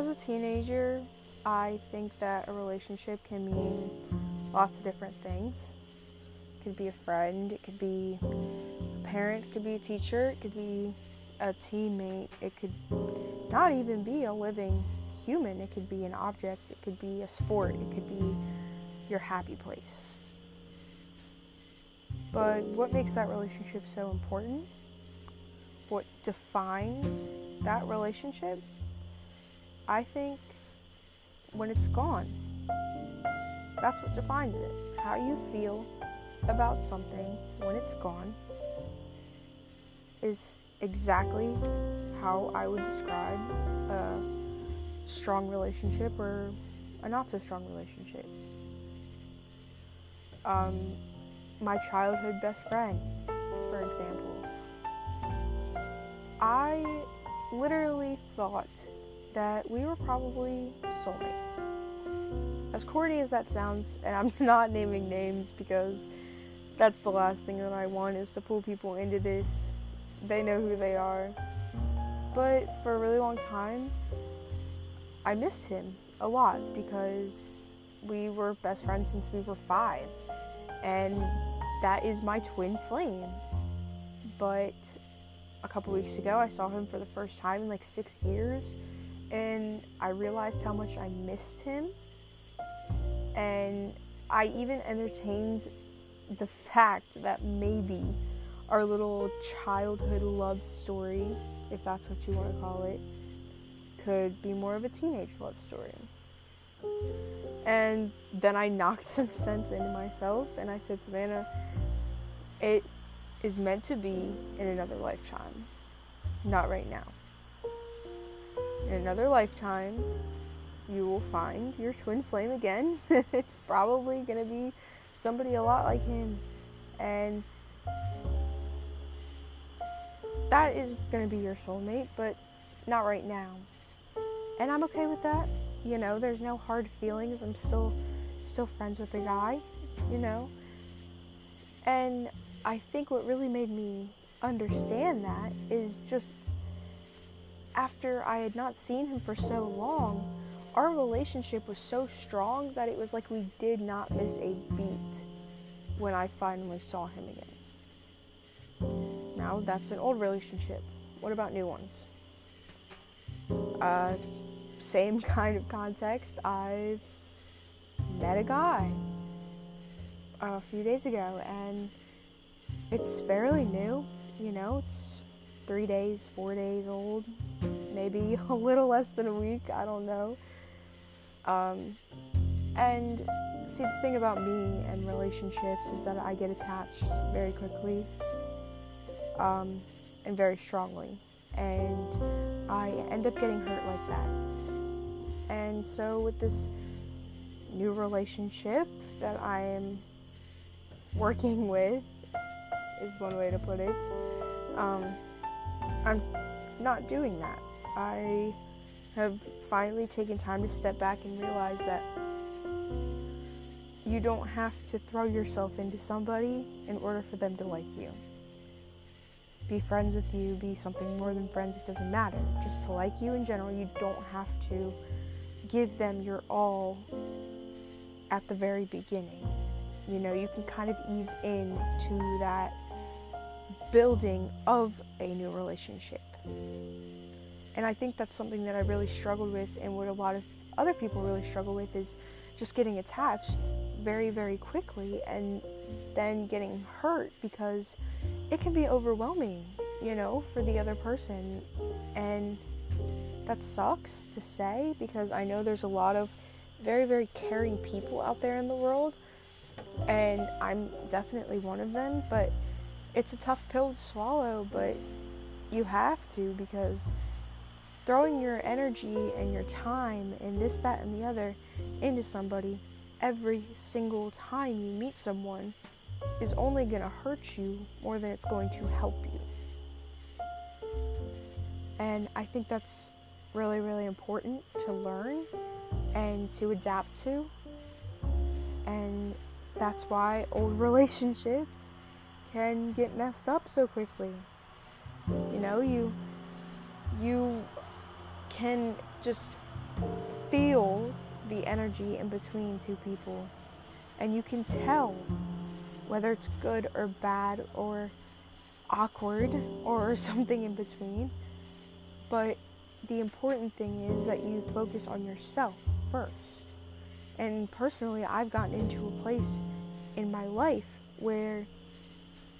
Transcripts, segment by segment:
as a teenager, I think that a relationship can mean lots of different things. It could be a friend, it could be a parent, it could be a teacher, it could be a teammate, it could not even be a living human, it could be an object, it could be a sport, it could be your happy place. But what makes that relationship so important? What defines that relationship? I think when it's gone. That's what defines it. How you feel about something when it's gone is exactly how I would describe a strong relationship or a not so strong relationship. Um, my childhood best friend, for example. I literally thought that we were probably soulmates. As corny as that sounds, and I'm not naming names because that's the last thing that I want is to pull people into this. They know who they are. But for a really long time, I missed him a lot because we were best friends since we were five. And that is my twin flame. But a couple weeks ago, I saw him for the first time in like six years and I realized how much I missed him. And I even entertained the fact that maybe our little childhood love story, if that's what you want to call it, could be more of a teenage love story. And then I knocked some sense into myself and I said, Savannah, it is meant to be in another lifetime, not right now in another lifetime, you will find your twin flame again. it's probably going to be somebody a lot like him. And that is going to be your soulmate, but not right now. And I'm okay with that. You know, there's no hard feelings. I'm still still friends with the guy, you know. And I think what really made me understand that is just after I had not seen him for so long, our relationship was so strong that it was like we did not miss a beat when I finally saw him again. Now, that's an old relationship. What about new ones? Uh, same kind of context. I've met a guy a few days ago, and it's fairly new. You know, it's three days, four days old, maybe a little less than a week, I don't know. Um, and see, the thing about me and relationships is that I get attached very quickly um, and very strongly, and I end up getting hurt like that. And so, with this new relationship that I am working with, is one way to put it. Um, I'm not doing that. I have finally taken time to step back and realize that you don't have to throw yourself into somebody in order for them to like you. Be friends with you, be something more than friends, it doesn't matter. Just to like you in general, you don't have to give them your all at the very beginning. You know, you can kind of ease in to that building of a new relationship. And I think that's something that I really struggled with, and what a lot of other people really struggle with is just getting attached very, very quickly and then getting hurt because it can be overwhelming, you know, for the other person. And that sucks to say because I know there's a lot of very, very caring people out there in the world, and I'm definitely one of them, but it's a tough pill to swallow, but you have to because throwing your energy and your time and this, that, and the other into somebody every single time you meet someone is only going to hurt you more than it's going to help you. And I think that's really, really important to learn and to adapt to. And that's why old relationships can get messed up so quickly. You know, you you can just feel the energy in between two people and you can tell whether it's good or bad or awkward or something in between. But the important thing is that you focus on yourself first. And personally, I've gotten into a place in my life where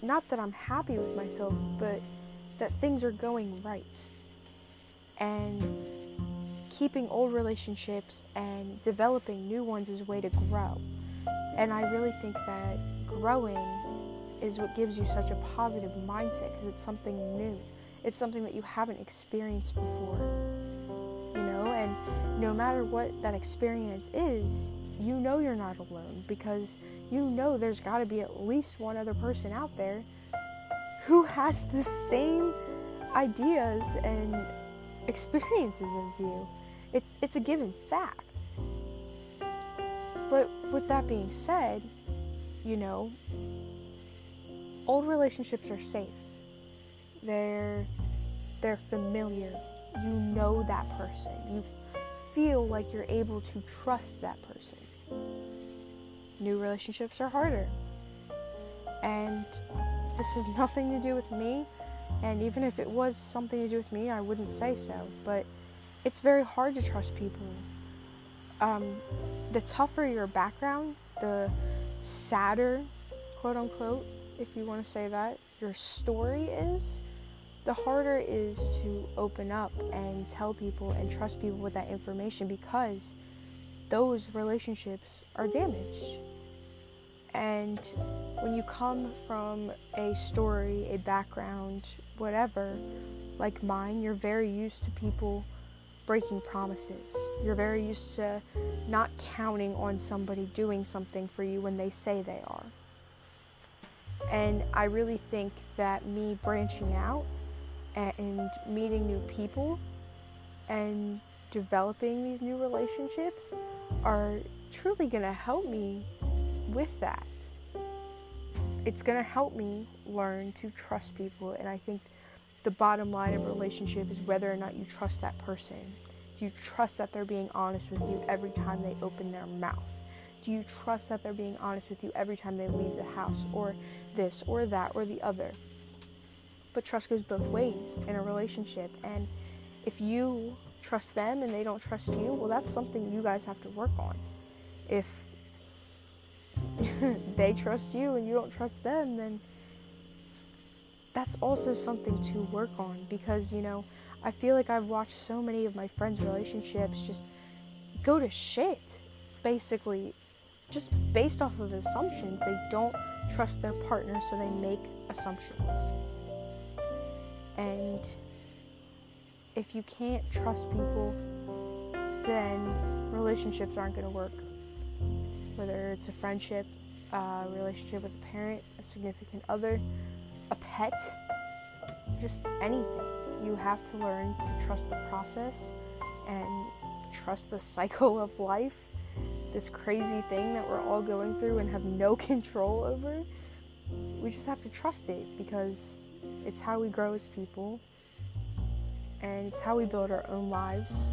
not that I'm happy with myself, but that things are going right. And keeping old relationships and developing new ones is a way to grow. And I really think that growing is what gives you such a positive mindset because it's something new. It's something that you haven't experienced before. You know, and no matter what that experience is, you know you're not alone because you know there's got to be at least one other person out there who has the same ideas and experiences as you. It's it's a given fact. But with that being said, you know, old relationships are safe. They're they're familiar. You know that person. You feel like you're able to trust that person. New relationships are harder. And this has nothing to do with me. And even if it was something to do with me, I wouldn't say so. But it's very hard to trust people. Um, the tougher your background, the sadder, quote unquote, if you want to say that, your story is, the harder it is to open up and tell people and trust people with that information because those relationships are damaged. And when you come from a story, a background, whatever, like mine, you're very used to people breaking promises. You're very used to not counting on somebody doing something for you when they say they are. And I really think that me branching out and meeting new people and developing these new relationships are truly going to help me with that. It's going to help me learn to trust people. And I think the bottom line of a relationship is whether or not you trust that person. Do you trust that they're being honest with you every time they open their mouth? Do you trust that they're being honest with you every time they leave the house, or this, or that, or the other? But trust goes both ways in a relationship. And if you trust them and they don't trust you, well, that's something you guys have to work on. If they trust you and you don't trust them, then that's also something to work on because, you know, I feel like I've watched so many of my friends' relationships just go to shit, basically, just based off of assumptions. They don't trust their partner, so they make assumptions. And if you can't trust people, then relationships aren't going to work. Whether it's a friendship, a relationship with a parent, a significant other, a pet, just anything. You have to learn to trust the process and trust the cycle of life, this crazy thing that we're all going through and have no control over. We just have to trust it because it's how we grow as people and it's how we build our own lives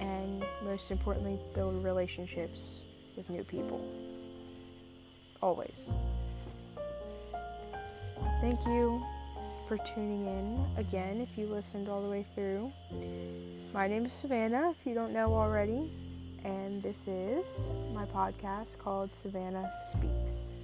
and most importantly, build relationships with new people. Always. Thank you for tuning in again if you listened all the way through. My name is Savannah, if you don't know already, and this is my podcast called Savannah Speaks.